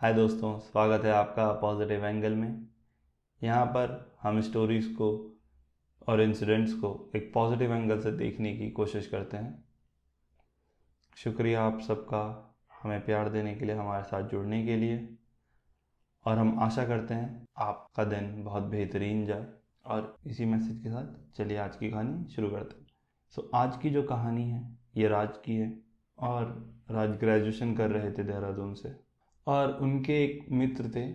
हाय दोस्तों स्वागत है आपका पॉजिटिव एंगल में। यहाँ पर हम स्टोरीज़ को और इंसिडेंट्स को एक पॉजिटिव एंगल से देखने की कोशिश करते हैं। शुक्रिया आप सबका हमें प्यार देने के लिए हमारे साथ जुड़ने के लिए। और हम आशा करते हैं आपका दिन बहुत बेहतरीन जाए। और इसी मैसेज के साथ चलिए आज की कहानी शुरू करते हैं। सो so, आज की जो कहानी है ये राज की है और राज ग्रेजुएशन कर रहे थे देहरादून से। और उनके एक मित्र थे,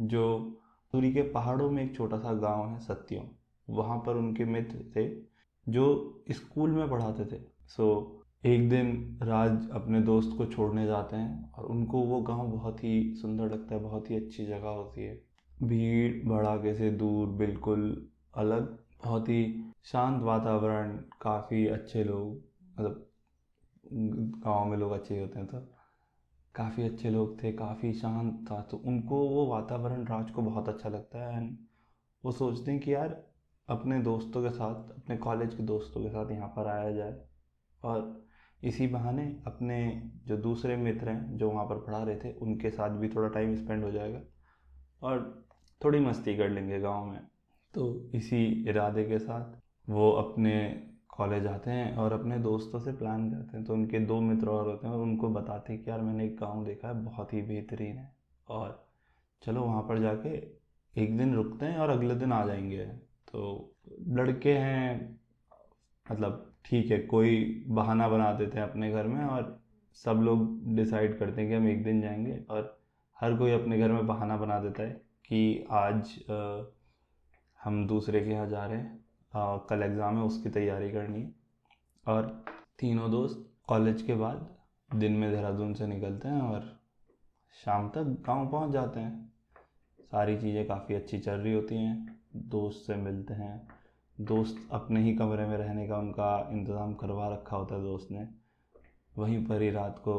जो दूरी के पहाड़ों में एक छोटा सा गाँव है सत्यों वहाँ पर उनके मित्र थे, जो स्कूल में पढ़ाते थे। सो एक दिन राज अपने दोस्त को छोड़ने जाते हैं और उनको वो गाँव बहुत ही सुंदर लगता है, बहुत ही अच्छी जगह होती है। भीड़, भड़ाके से दूर, बिल्कुल अलग, बहुत ही शांत वातावरण, काफ़ी अच्छे लोग मतलब गाँव में लोग अच्छे होते हैं तो। काफ़ी अच्छे लोग थे, काफ़ी शांत था तो उनको वो वातावरण राज को बहुत अच्छा लगता है। एंड वो सोचते हैं कि यार, अपने दोस्तों के साथ, अपने कॉलेज के दोस्तों के साथ यहाँ पर आया जाए। और इसी बहाने अपने जो दूसरे मित्र हैं, जो वहाँ पर पढ़ा रहे थे, उनके साथ भी थोड़ा टाइम स्पेंड हो जाएगा। और थोड़ी मस्ती कर लेंगे गाँव में। तो इसी इरादे के साथ वो अपने कॉलेज आते हैं और अपने दोस्तों से प्लान करते हैं तो उनके दो मित्र और होते हैं और उनको बताते हैं कि यार मैंने एक गाँव देखा है बहुत ही बेहतरीन है। और चलो वहाँ पर जाके एक दिन रुकते हैं और अगले दिन आ जाएँगे। तो लड़के हैं मतलब ठीक है कोई बहाना बना देते हैं अपने घर में और सब लोग डिसाइड करते हैं कि हम एक दिन जाएँगे और हर कोई अपने घर में बहाना बना देता है कि आज आ, हम दूसरे के यहाँ जा रहे हैं। आ, कल एग्ज़ाम है उसकी तैयारी करनी है। और तीनों दोस्त कॉलेज के बाद दिन में देहरादून से निकलते हैं और शाम तक गाँव पहुँच जाते हैं। सारी चीज़ें काफ़ी अच्छी चल रही होती हैं। दोस्त से मिलते हैं। दोस्त अपने ही कमरे में रहने का उनका इंतज़ाम करवा रखा होता है दोस्त ने। वहीं पर ही रात को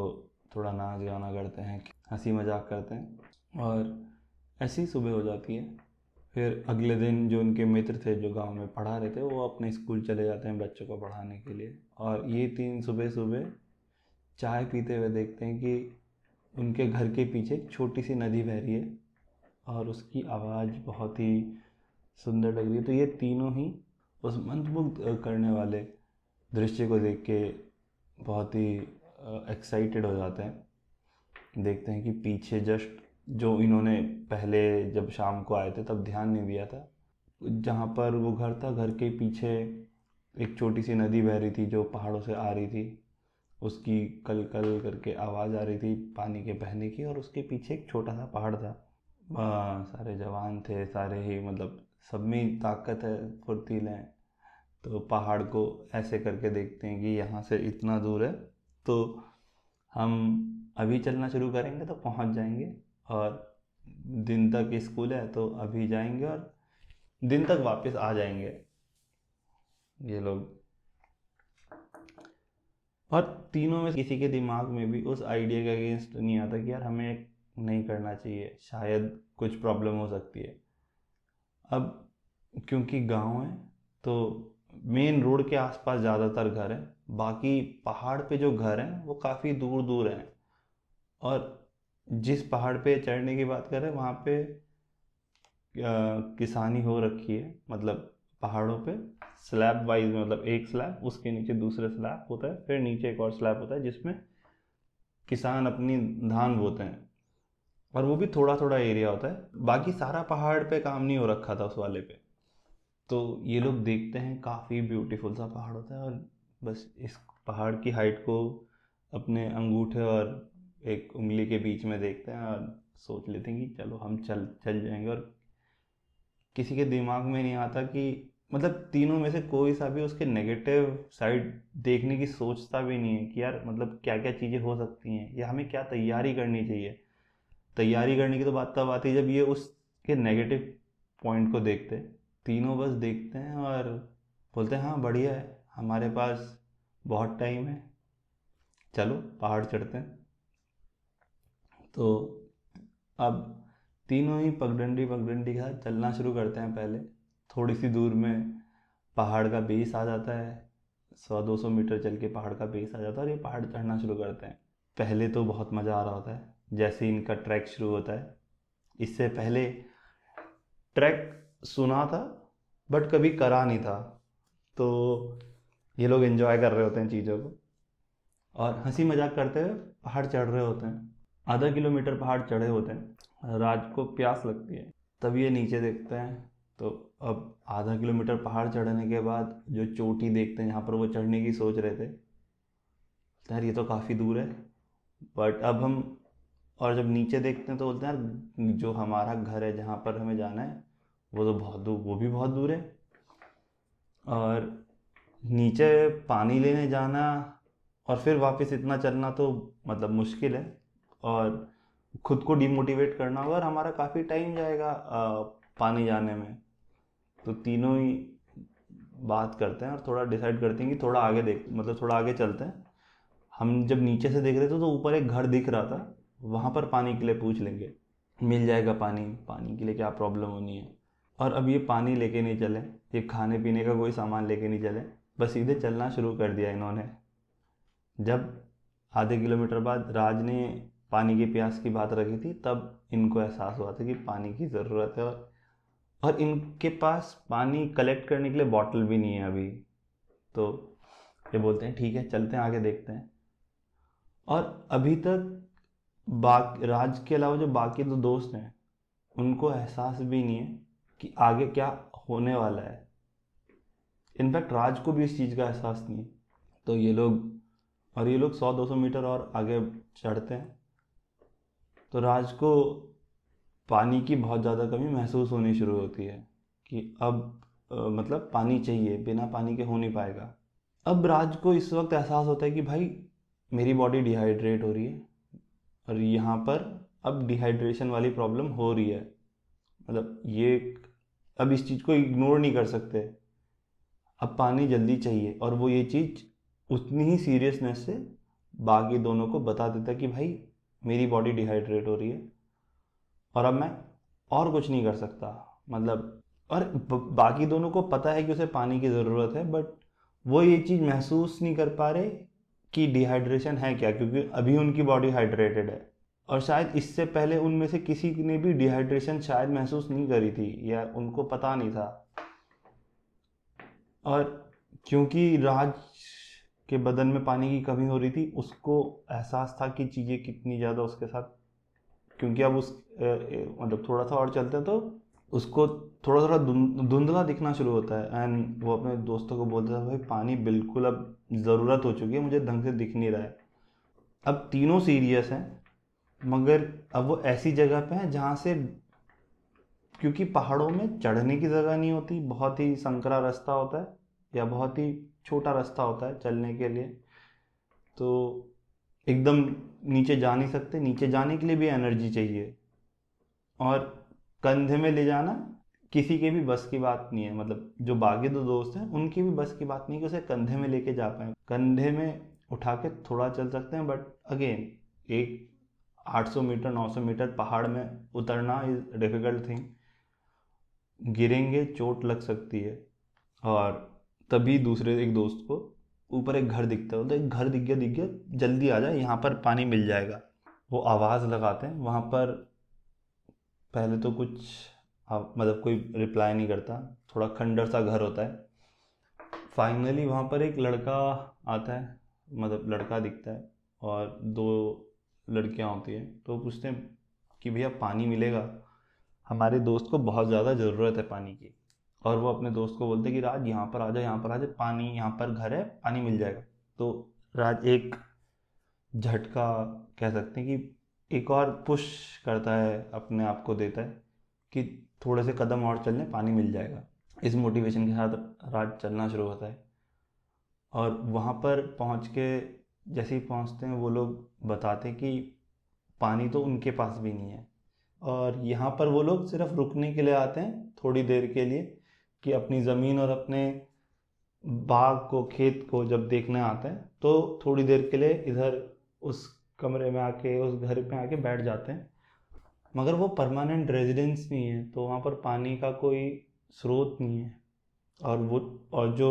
थोड़ा नाच गाना करते हैं हँसी मज़ाक करते हैं और ऐसी सुबह हो जाती है। फिर अगले दिन जो उनके मित्र थे जो गाँव में पढ़ा रहे थे, वो अपने स्कूल चले जाते हैं बच्चों को पढ़ाने के लिए। और ये तीन सुबह सुबह चाय पीते हुए देखते हैं कि उनके घर के पीछे एक छोटी सी नदी बह रही है और उसकी आवाज़ बहुत ही सुंदर लग रही है। तो ये तीनों ही उस मंत्रमुग्ध करने वाले दृश्य को देख के बहुत ही एक्साइटेड हो जाते हैं। देखते हैं कि पीछे जस्ट जो इन्होंने पहले जब शाम को आए थे तब ध्यान नहीं दिया था, जहाँ पर वो घर था, घर के पीछे एक छोटी सी नदी बह रही थी जो पहाड़ों से आ रही थी। उसकी कल कल करके आवाज़ आ रही थी पानी के बहने की और उसके पीछे एक छोटा सा पहाड़ था। सारे जवान थे, सारे ही मतलब सब में ताकत है, फुर्तील हैं। तो पहाड़ को ऐसे करके देखते हैं कि यहाँ से इतना दूर है। तो हम अभी चलना शुरू करेंगे तो पहुँच जाएँगे। और दिन तक स्कूल है तो अभी जाएँगे और दिन तक वापस आ जाएँगे। ये लोग। और तीनों में किसी के दिमाग में भी उस आइडिया के अगेंस्ट नहीं आता कि यार हमें नहीं करना चाहिए, शायद कुछ प्रॉब्लम हो सकती है। अब क्योंकि गाँव है तो मेन रोड के आसपास ज़्यादातर घर हैं, बाकी पहाड़ पे जो घर हैं, वो काफ़ी दूर दूर हैं। और जिस पहाड़ पे चढ़ने की बात करें, वहाँ पे किसानी हो रखी है मतलब पहाड़ों पे, स्लैब वाइज मतलब एक स्लैब, उसके नीचे दूसरे स्लैब होता है, फिर नीचे एक और स्लैब होता है, जिसमें किसान अपनी धान बोते हैं। और वो भी थोड़ा थोड़ा एरिया होता है। बाकी सारा पहाड़ पे काम नहीं हो रखा था उस वाले पे। तो ये लोग देखते हैं, काफ़ी ब्यूटीफुल सा पहाड़ होता है और बस इस पहाड़ की हाइट को अपने अंगूठे और एक उंगली के बीच में देखते हैं और सोच लेते हैं कि चलो हम चल चल जाएँगे। और किसी के दिमाग में नहीं आता कि मतलब तीनों में से कोई सा भी उसके नेगेटिव साइड देखने की सोचता भी नहीं है कि यार मतलब क्या क्या चीज़ें हो सकती हैं या हमें क्या तैयारी करनी चाहिए। तैयारी करने की तो बात तब आती है जब ये उसके नेगेटिव पॉइंट को देखते हैं। तीनों बस देखते हैं और बोलते हैं हाँ बढ़िया है, हमारे पास बहुत टाइम है, चलो पहाड़ चढ़ते हैं। तो अब तीनों ही पगडंडी पगडंडी का चलना शुरू करते हैं पहले। थोड़ी सी दूर में पहाड़ का बेस आ जाता है सौ दो सौ मीटर चल के पहाड़ का बेस आ जाता है और ये पहाड़ चढ़ना शुरू करते हैं। पहले तो बहुत मज़ा आ रहा होता है, जैसे ही इनका ट्रैक शुरू होता है। इससे पहले ट्रैक सुना था बट कभी करा नहीं था। तो ये लोग एंजॉय कर रहे होते हैं चीज़ों को। और हँसी मज़ाक करते हुए पहाड़ चढ़ रहे होते हैं। आधा किलोमीटर पहाड़ चढ़े होते हैं। राज को प्यास लगती है। तब ये नीचे देखते हैं। तो अब आधा किलोमीटर पहाड़ चढ़ने के बाद जो चोटी देखते हैं जहाँ पर वो चढ़ने की सोच रहे थे। यार, ये तो काफ़ी दूर है। बट अब हम, और जब नीचे देखते हैं तो बोलते हैं जो हमारा घर है, जहाँ पर हमें जाना है, वो तो बहुत दूर, वो भी बहुत दूर है। और नीचे पानी लेने जाना और फिर वापस इतना चलना तो मतलब मुश्किल है। और खुद को डिमोटिवेट करना होगा और हमारा काफ़ी टाइम जाएगा पानी जाने में। तो तीनों ही बात करते हैं और थोड़ा डिसाइड करते हैं कि थोड़ा आगे देख मतलब थोड़ा आगे चलते हैं। हम जब नीचे से देख रहे थे तो ऊपर एक घर दिख रहा था, वहाँ पर पानी के लिए पूछ लेंगे। मिल जाएगा पानी पानी के लिए क्या प्रॉब्लम होनी है? और अब ये पानी लेके नहीं चले, ये खाने पीने का कोई सामान लेके नहीं चले, बस सीधे चलना शुरू कर दिया इन्होंने। जब आधे किलोमीटर बाद राज ने पानी की प्यास की बात रखी थी, तब इनको एहसास हुआ था कि पानी की ज़रूरत है। और इनके पास पानी कलेक्ट करने के लिए बॉटल भी नहीं है अभी। तो ये बोलते हैं, ठीक है, चलते हैं, आगे देखते हैं। और अभी तक बाकी, राज के अलावा जो बाकी दो दोस्त हैं, उनको एहसास भी नहीं है कि आगे क्या होने वाला है। इनफैक्ट राज को भी इस चीज़ का एहसास नहीं तो ये लोग, और ये लोग सौ दो सौ मीटर और आगे चढ़ते हैं। तो राज को पानी की बहुत ज़्यादा कमी महसूस होनी शुरू होती है कि अब आ, मतलब पानी चाहिए बिना पानी के हो नहीं पाएगा। अब राज को इस वक्त एहसास होता है कि भाई मेरी बॉडी डिहाइड्रेट हो रही है और यहाँ पर अब डिहाइड्रेशन वाली प्रॉब्लम हो रही है। मतलब ये अब इस चीज़ को इग्नोर नहीं कर सकते। अब पानी जल्दी चाहिए और वो ये चीज़ उतनी ही सीरियसनेस से बाकी दोनों को बता देता कि भाई मेरी बॉडी डिहाइड्रेट हो रही है और अब मैं और कुछ नहीं कर सकता। मतलब और बाकी दोनों को पता है कि उसे पानी की ज़रूरत है बट वो ये चीज़ महसूस नहीं कर पा रहे कि डिहाइड्रेशन है क्या, क्योंकि अभी उनकी बॉडी हाइड्रेटेड है। और शायद इससे पहले उनमें से किसी ने भी डिहाइड्रेशन शायद महसूस नहीं करी थी, या उनको पता नहीं था। और क्योंकि राज के बदन में पानी की कमी हो रही थी, उसको एहसास था कि चीज़ें कितनी ज़्यादा उसके साथ, क्योंकि अब उस मतलब थोड़ा सा और चलते तो उसको थोड़ा थोड़ा धुंधला दिखना शुरू होता है। एंड वो अपने दोस्तों को बोलता था, भाई, पानी बिल्कुल अब ज़रूरत हो चुकी है, मुझे ढंग से दिख नहीं रहा है। अब तीनों सीरियस हैं, मगर अब वो ऐसी जगह पे हैं जहाँ से, क्योंकि पहाड़ों में चढ़ने की जगह नहीं होती, बहुत ही संकरा रास्ता होता है। या बहुत ही छोटा रास्ता होता है चलने के लिए। तो एकदम नीचे जा नहीं सकते, नीचे जाने के लिए भी एनर्जी चाहिए। और कंधे में ले जाना किसी के भी बस की बात नहीं है मतलब जो बाकी दो दोस्त हैं, उनकी भी बस की बात नहीं कि उसे कंधे में लेके जा पाए। कंधे में उठा के थोड़ा चल सकते हैं बट अगेन एक 800 मीटर 900 मीटर पहाड़ में उतरना इज़ डिफ़िकल्ट थिंग गिरेंगे, चोट लग सकती है। और तभी दूसरे एक दोस्त को ऊपर एक घर दिखता है। तो एक घर दिख गया दिख गया, जल्दी आ जाए यहाँ पर पानी मिल जाएगा। वो आवाज़ लगाते हैं, वहाँ पर पहले तो कुछ मतलब कोई रिप्लाई नहीं करता, थोड़ा खंडर सा घर होता है। फाइनली वहाँ पर एक लड़का आता है मतलब लड़का दिखता है और दो लड़कियाँ होती हैं तो पूछते हैं कि भैया पानी मिलेगा? हमारे दोस्त को बहुत ज़्यादा ज़रूरत है पानी की। और वो अपने दोस्त को बोलते कि, राज, यहाँ पर आ जाए यहाँ पर आ जाए पानी, यहाँ पर घर है, पानी मिल जाएगा। तो राज एक झटका कह सकते हैं कि एक और पुश करता है, अपने आप को देता है कि थोड़े से कदम और चलने, पानी मिल जाएगा। इस मोटिवेशन के साथ राज चलना शुरू होता है। और वहाँ पर पहुँच के जैसे ही पहुँचते हैं, वो लोग बताते कि पानी तो उनके पास भी नहीं है। और यहाँ पर वो लोग सिर्फ़ रुकने के लिए आते हैं, थोड़ी देर के लिए कि अपनी ज़मीन और अपने बाग को, खेत को जब देखने आते हैं तो थोड़ी देर के लिए इधर उस कमरे में आके, उस घर पे आके बैठ जाते हैं। मगर वो परमानेंट रेजिडेंस नहीं है तो वहाँ पर पानी का कोई स्रोत नहीं है। और वो, और जो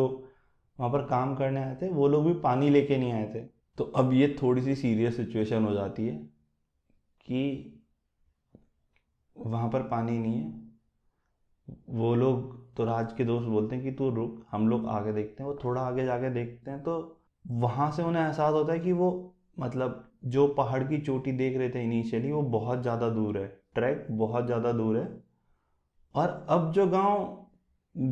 वहाँ पर काम करने आए थे, वो लोग भी पानी लेके नहीं आए थे। तो अब ये थोड़ी सी सीरियस सिचुएशन हो जाती है कि वहाँ पर पानी नहीं है। वो लोग तो राज के दोस्त बोलते हैं कि तू रुक, हम लोग आगे देखते हैं। वो थोड़ा आगे जाके देखते हैं तो वहाँ से उन्हें एहसास होता है कि वो मतलब जो पहाड़ की चोटी देख रहे थे इनिशियली वो बहुत ज़्यादा दूर है। ट्रैक बहुत ज़्यादा दूर है। और अब जो गाँव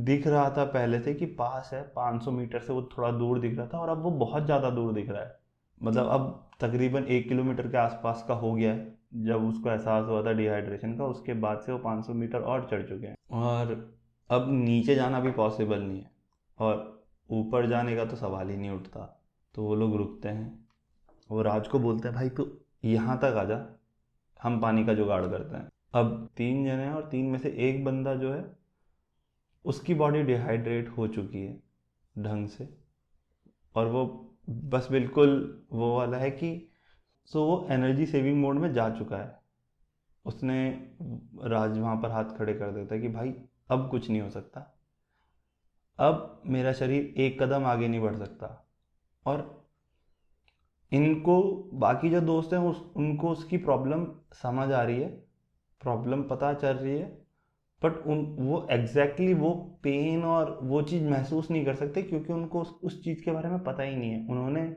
दिख रहा था पहले से कि पास है 500 मीटर से वो थोड़ा दूर दिख रहा था और अब वो बहुत ज़्यादा दूर दिख रहा है। मतलब अब तकरीबन एक किलोमीटर के आसपास का हो गया है। जब उसको एहसास हुआ था डिहाइड्रेशन का, उसके बाद से वो 500 मीटर और चढ़ चुके हैं। और अब नीचे जाना भी पॉसिबल नहीं है। और ऊपर जाने का तो सवाल ही नहीं उठता। तो वो लोग रुकते हैं। वो राज को बोलते हैं, भाई तू यहाँ तक आ जा। हम पानी का जुगाड़ करते हैं। अब तीन जने हैं और तीन में से एक बंदा जो है, उसकी बॉडी डिहाइड्रेट हो चुकी है ढंग से। और वो बस बिल्कुल वो वाला है कि सो वो एनर्जी सेविंग मोड में जा चुका है। उसने राज वहाँ पर हाथ खड़े कर देता है कि, भाई अब कुछ नहीं हो सकता। अब मेरा शरीर एक कदम आगे नहीं बढ़ सकता और इनको बाकी जो दोस्त हैं उस उनको उसकी प्रॉब्लम समझ आ रही है प्रॉब्लम पता चल रही है बट उन वो एग्जैक्टली exactly वो पेन और वो चीज़ महसूस नहीं कर सकते क्योंकि उनको उस, उस चीज़ के बारे में पता ही नहीं है। उन्होंने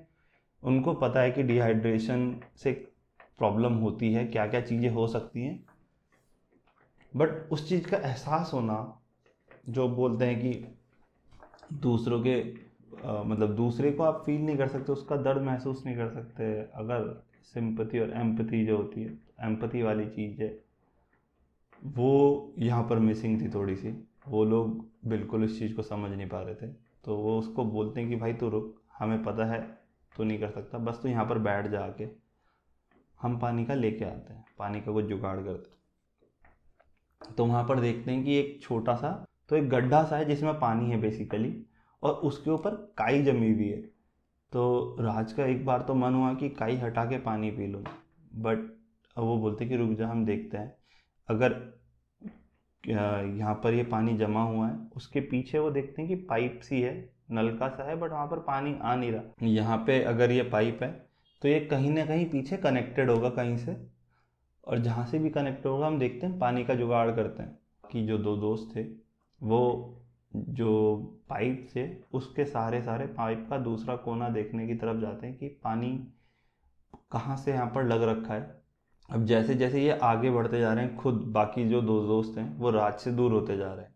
उनको पता है कि डिहाइड्रेशन से प्रॉब्लम होती है क्या क्या चीज़ें हो सकती हैं। बट उस चीज़ का एहसास होना जो बोलते हैं कि दूसरों के आ, मतलब दूसरे को आप फील नहीं कर सकते उसका दर्द महसूस नहीं कर सकते अगर सिंपति और एम्पति जो होती है एम्पति वाली चीज़ है वो यहाँ पर मिसिंग थी थोड़ी सी वो लोग बिल्कुल इस चीज़ को समझ नहीं पा रहे थे। तो वो उसको बोलते हैं कि भाई तू रुक हमें पता है तो नहीं कर सकता बस तो यहाँ पर बैठ जा के हम पानी का लेके आते हैं पानी का कुछ जुगाड़ करते तो वहाँ पर देखते हैं कि एक छोटा सा तो एक गड्ढा सा है जिसमें पानी है बेसिकली और उसके ऊपर काई जमी हुई है। तो राज का एक बार तो मन हुआ कि काई हटा के पानी पी लो बट वो बोलते कि रुक जा, हम देखते हैं। अगर यहाँ पर ये पानी जमा हुआ है, उसके पीछे वो देखते हैं कि पाइप सी है नलका सा है बट वहाँ पर पानी आ नहीं रहा। यहाँ पे अगर ये पाइप है तो ये कहीं ना कहीं पीछे कनेक्टेड होगा कहीं से। और जहाँ से भी कनेक्ट होगा, हम देखते हैं, पानी का जुगाड़ करते हैं। कि जो दो दोस्त थे, वो जो पाइप थे उसके सारे सारे पाइप का दूसरा कोना देखने की तरफ़ जाते हैं कि पानी कहाँ से यहाँ पर लग रखा है। अब जैसे जैसे ये आगे बढ़ते जा रहे हैं, खुद बाकी जो दो दोस्त हैं, वो राज से दूर होते जा रहे हैं।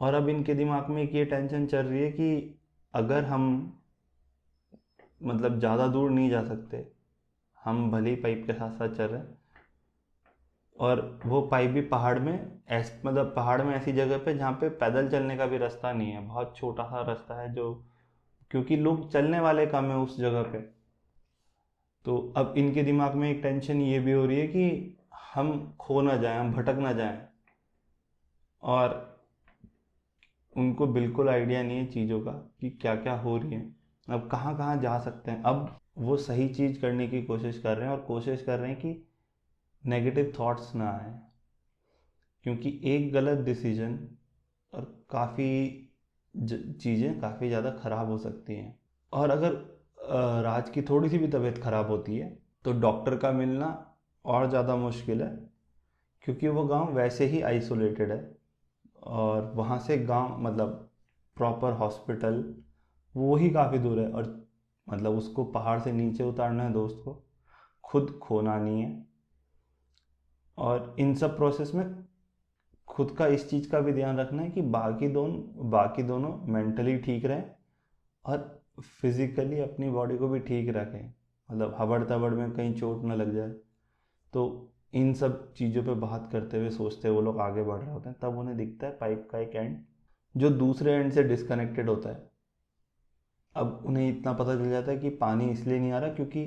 और अब इनके दिमाग में एक ये टेंशन चल रही है कि अगर हम मतलब ज़्यादा दूर नहीं जा सकते, हम भले ही पाइप के साथ साथ चल रहे हैं और वो पाइप भी पहाड़ में, ऐस मतलब पहाड़ में ऐसी जगह पे जहाँ पे पैदल चलने का भी रास्ता नहीं है। बहुत छोटा सा रास्ता है जो, क्योंकि लोग चलने वाले कम है उस जगह पे। तो अब इनके दिमाग में एक टेंशन ये भी हो रही है कि हम खो ना जाएँ, हम भटक ना जाएँ। और उनको बिल्कुल आइडिया नहीं है चीज़ों का कि क्या क्या हो रही है। अब कहाँ कहाँ जा सकते हैं? अब वो सही चीज़ करने की कोशिश कर रहे हैं और कोशिश कर रहे हैं कि नेगेटिव थॉट्स ना आए, क्योंकि एक गलत डिसीज़न और काफ़ी चीज़ें काफ़ी ज़्यादा ख़राब हो सकती हैं। और अगर राज की थोड़ी सी भी तबीयत ख़राब होती है तो डॉक्टर का मिलना और ज़्यादा मुश्किल है, क्योंकि वो गाँव वैसे ही आइसोलेटेड है और वहाँ से गाँव मतलब प्रॉपर हॉस्पिटल वो ही काफ़ी दूर है और मतलब उसको पहाड़ से नीचे उतारना है दोस्त को, खुद खोना नहीं है। और इन सब प्रोसेस में खुद का इस चीज़ का भी ध्यान रखना है कि बाकी दोनों बाकी दोनों मेंटली ठीक रहें और फिज़िकली अपनी बॉडी को भी ठीक रखें। मतलब हबड़ तबड़ में कहीं चोट ना लग जाए। तो इन सब चीज़ों पे बात करते हुए सोचते हुए वो लोग आगे बढ़ रहे होते हैं, तब उन्हें दिखता है पाइप का एक एंड जो दूसरे एंड से डिसकनेक्टेड होता है। अब उन्हें इतना पता चल जाता है कि पानी इसलिए नहीं आ रहा क्योंकि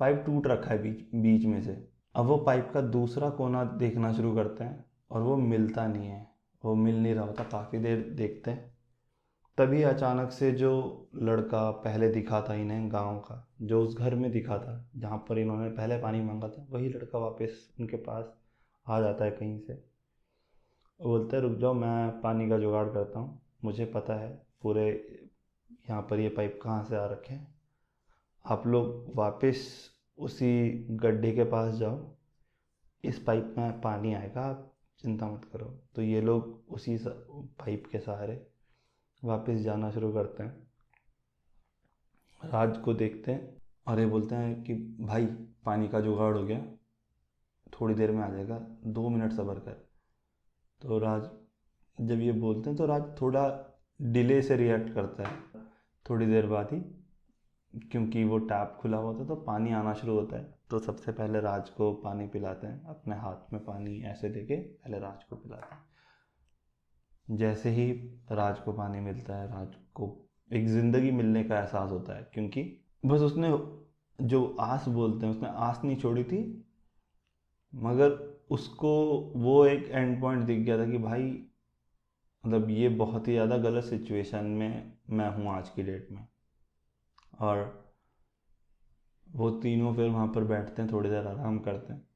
पाइप टूट रखा है बीच बीच में से। अब वो पाइप का दूसरा कोना देखना शुरू करते हैं और वो मिलता नहीं है। वो मिल नहीं रहा होता, काफ़ी देर देखते हैं। तभी अचानक से जो लड़का पहले दिखा था इन्हें गाँव का, जो उस घर में दिखा था, जहाँ पर इन्होंने पहले पानी मांगा था, वही लड़का वापस उनके पास आ जाता है कहीं से। बोलते रुक जाओ, मैं पानी का जुगाड़ करता हूँ। मुझे पता है पूरे यहाँ पर ये पाइप कहाँ से आ रखे हैं। आप लोग वापस उसी गड्ढे के पास जाओ। इस पाइप में पानी आएगा, आप चिंता मत करो। तो ये लोग उसी पाइप के सहारे वापस जाना शुरू करते हैं। राज को देखते हैं और ये बोलते हैं कि, भाई, पानी का जुगाड़ हो गया। थोड़ी देर में आ जाएगा। दो मिनट सब्र कर। तो राज, जब ये बोलते हैं तो राज थोड़ा डिले से रिएक्ट करता है। थोड़ी देर बाद ही क्योंकि वो टैप खुला हुआ था तो पानी आना शुरू होता है। तो सबसे पहले राज को पानी पिलाते हैं, अपने हाथ में पानी ऐसे लेके पहले राज को पिलाते हैं। जैसे ही राज को पानी मिलता है, राज को एक ज़िंदगी मिलने का एहसास होता है, क्योंकि बस उसने जो आस बोलते हैं, उसने आस नहीं छोड़ी थी, मगर उसको वो एक एंड पॉइंट दिख गया था कि भाई मतलब ये बहुत ही ज़्यादा गलत सिचुएशन में मैं हूँ आज की डेट में। और वो तीनों फिर वहाँ पर बैठते हैं, थोड़ी देर आराम करते हैं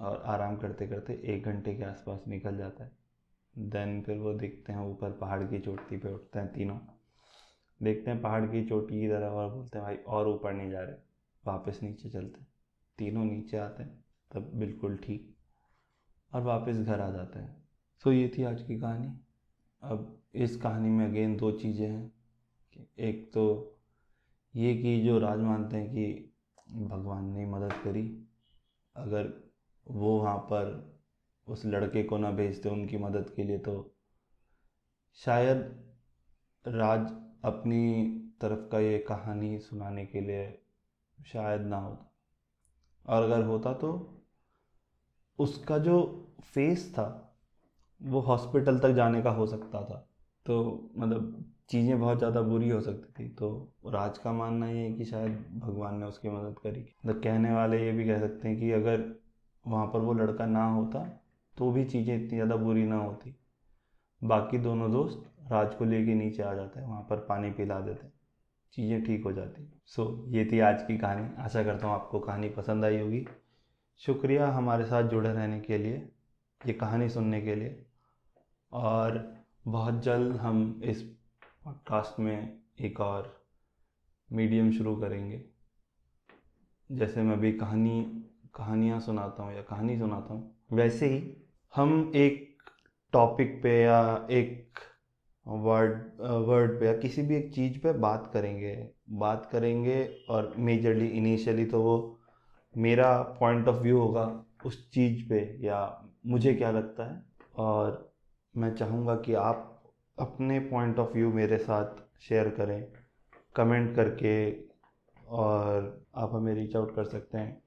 और आराम करते करते एक घंटे के आसपास निकल जाता है। देन फिर वो देखते हैं ऊपर पहाड़ की चोटी पे उठते हैं तीनों। देखते हैं पहाड़ की चोटी की तरफ़ और बोलते हैं, भाई, और ऊपर नहीं जा रहे, वापस नीचे चलते हैं। तीनों नीचे आते हैं, तब बिल्कुल ठीक। और वापस घर आ जाते हैं। सो ये थी आज की कहानी। अब इस कहानी में अगेन दो चीज़ें हैं एक तो ये कि जो राज मानते हैं कि भगवान ने मदद करी, अगर वो वहाँ पर उस लड़के को ना भेजते उनकी मदद के लिए तो शायद राज अपनी तरफ़ का ये कहानी सुनाने के लिए शायद ना होता। और अगर होता तो उसका जो फेस था, वो हॉस्पिटल तक जाने का हो सकता था। तो मतलब चीज़ें बहुत ज़्यादा बुरी हो सकती थी। तो राज का मानना ये है कि शायद भगवान ने उसकी मदद करी। तो कहने वाले ये भी कह सकते हैं कि अगर वहाँ पर वो लड़का ना होता तो भी चीज़ें इतनी ज़्यादा बुरी ना होती। बाकी दोनों दोस्त राज को लेके नीचे आ जाते हैं वहाँ पर पानी पिला देते हैं। चीज़ें ठीक हो जाती। सो so, ये थी आज की कहानी। आशा करता हूँ आपको कहानी पसंद आई होगी। शुक्रिया हमारे साथ जुड़े रहने के लिए ये कहानी सुनने के लिए। और बहुत जल्द हम इस पॉडकास्ट में एक और मीडियम शुरू करेंगे। जैसे मैं अभी कहानी, कहानियाँ सुनाता हूँ या कहानी सुनाता हूँ, वैसे ही हम एक टॉपिक पे या एक वर्ड वर्ड पे या किसी भी एक चीज़ पे बात करेंगे। बात करेंगे और मेजरली इनिशियली तो वो मेरा पॉइंट ऑफ़ व्यू होगा उस चीज़ पे या मुझे क्या लगता है। और मैं चाहूँगा कि आप अपने पॉइंट ऑफ़ व्यू मेरे साथ शेयर करें कमेंट करके और आप हमें रीच आउट कर सकते हैं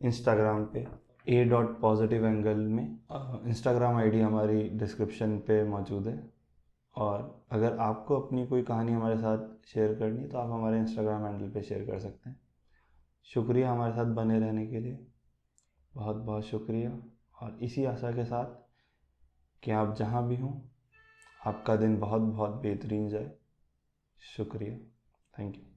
इंस्टाग्राम पे ए डॉट पॉजिटिव एंगल में। इंस्टाग्राम आईडी हमारी डिस्क्रिप्शन पे मौजूद है। और अगर आपको अपनी कोई कहानी हमारे साथ शेयर करनी तो आप हमारे इंस्टाग्राम हैंडल पे शेयर कर सकते हैं। शुक्रिया हमारे साथ बने रहने के लिए। बहुत बहुत शुक्रिया। और इसी आशा के साथ कि आप जहाँ भी हों आपका दिन बहुत बहुत बेहतरीन जाए। शुक्रिया। Thank you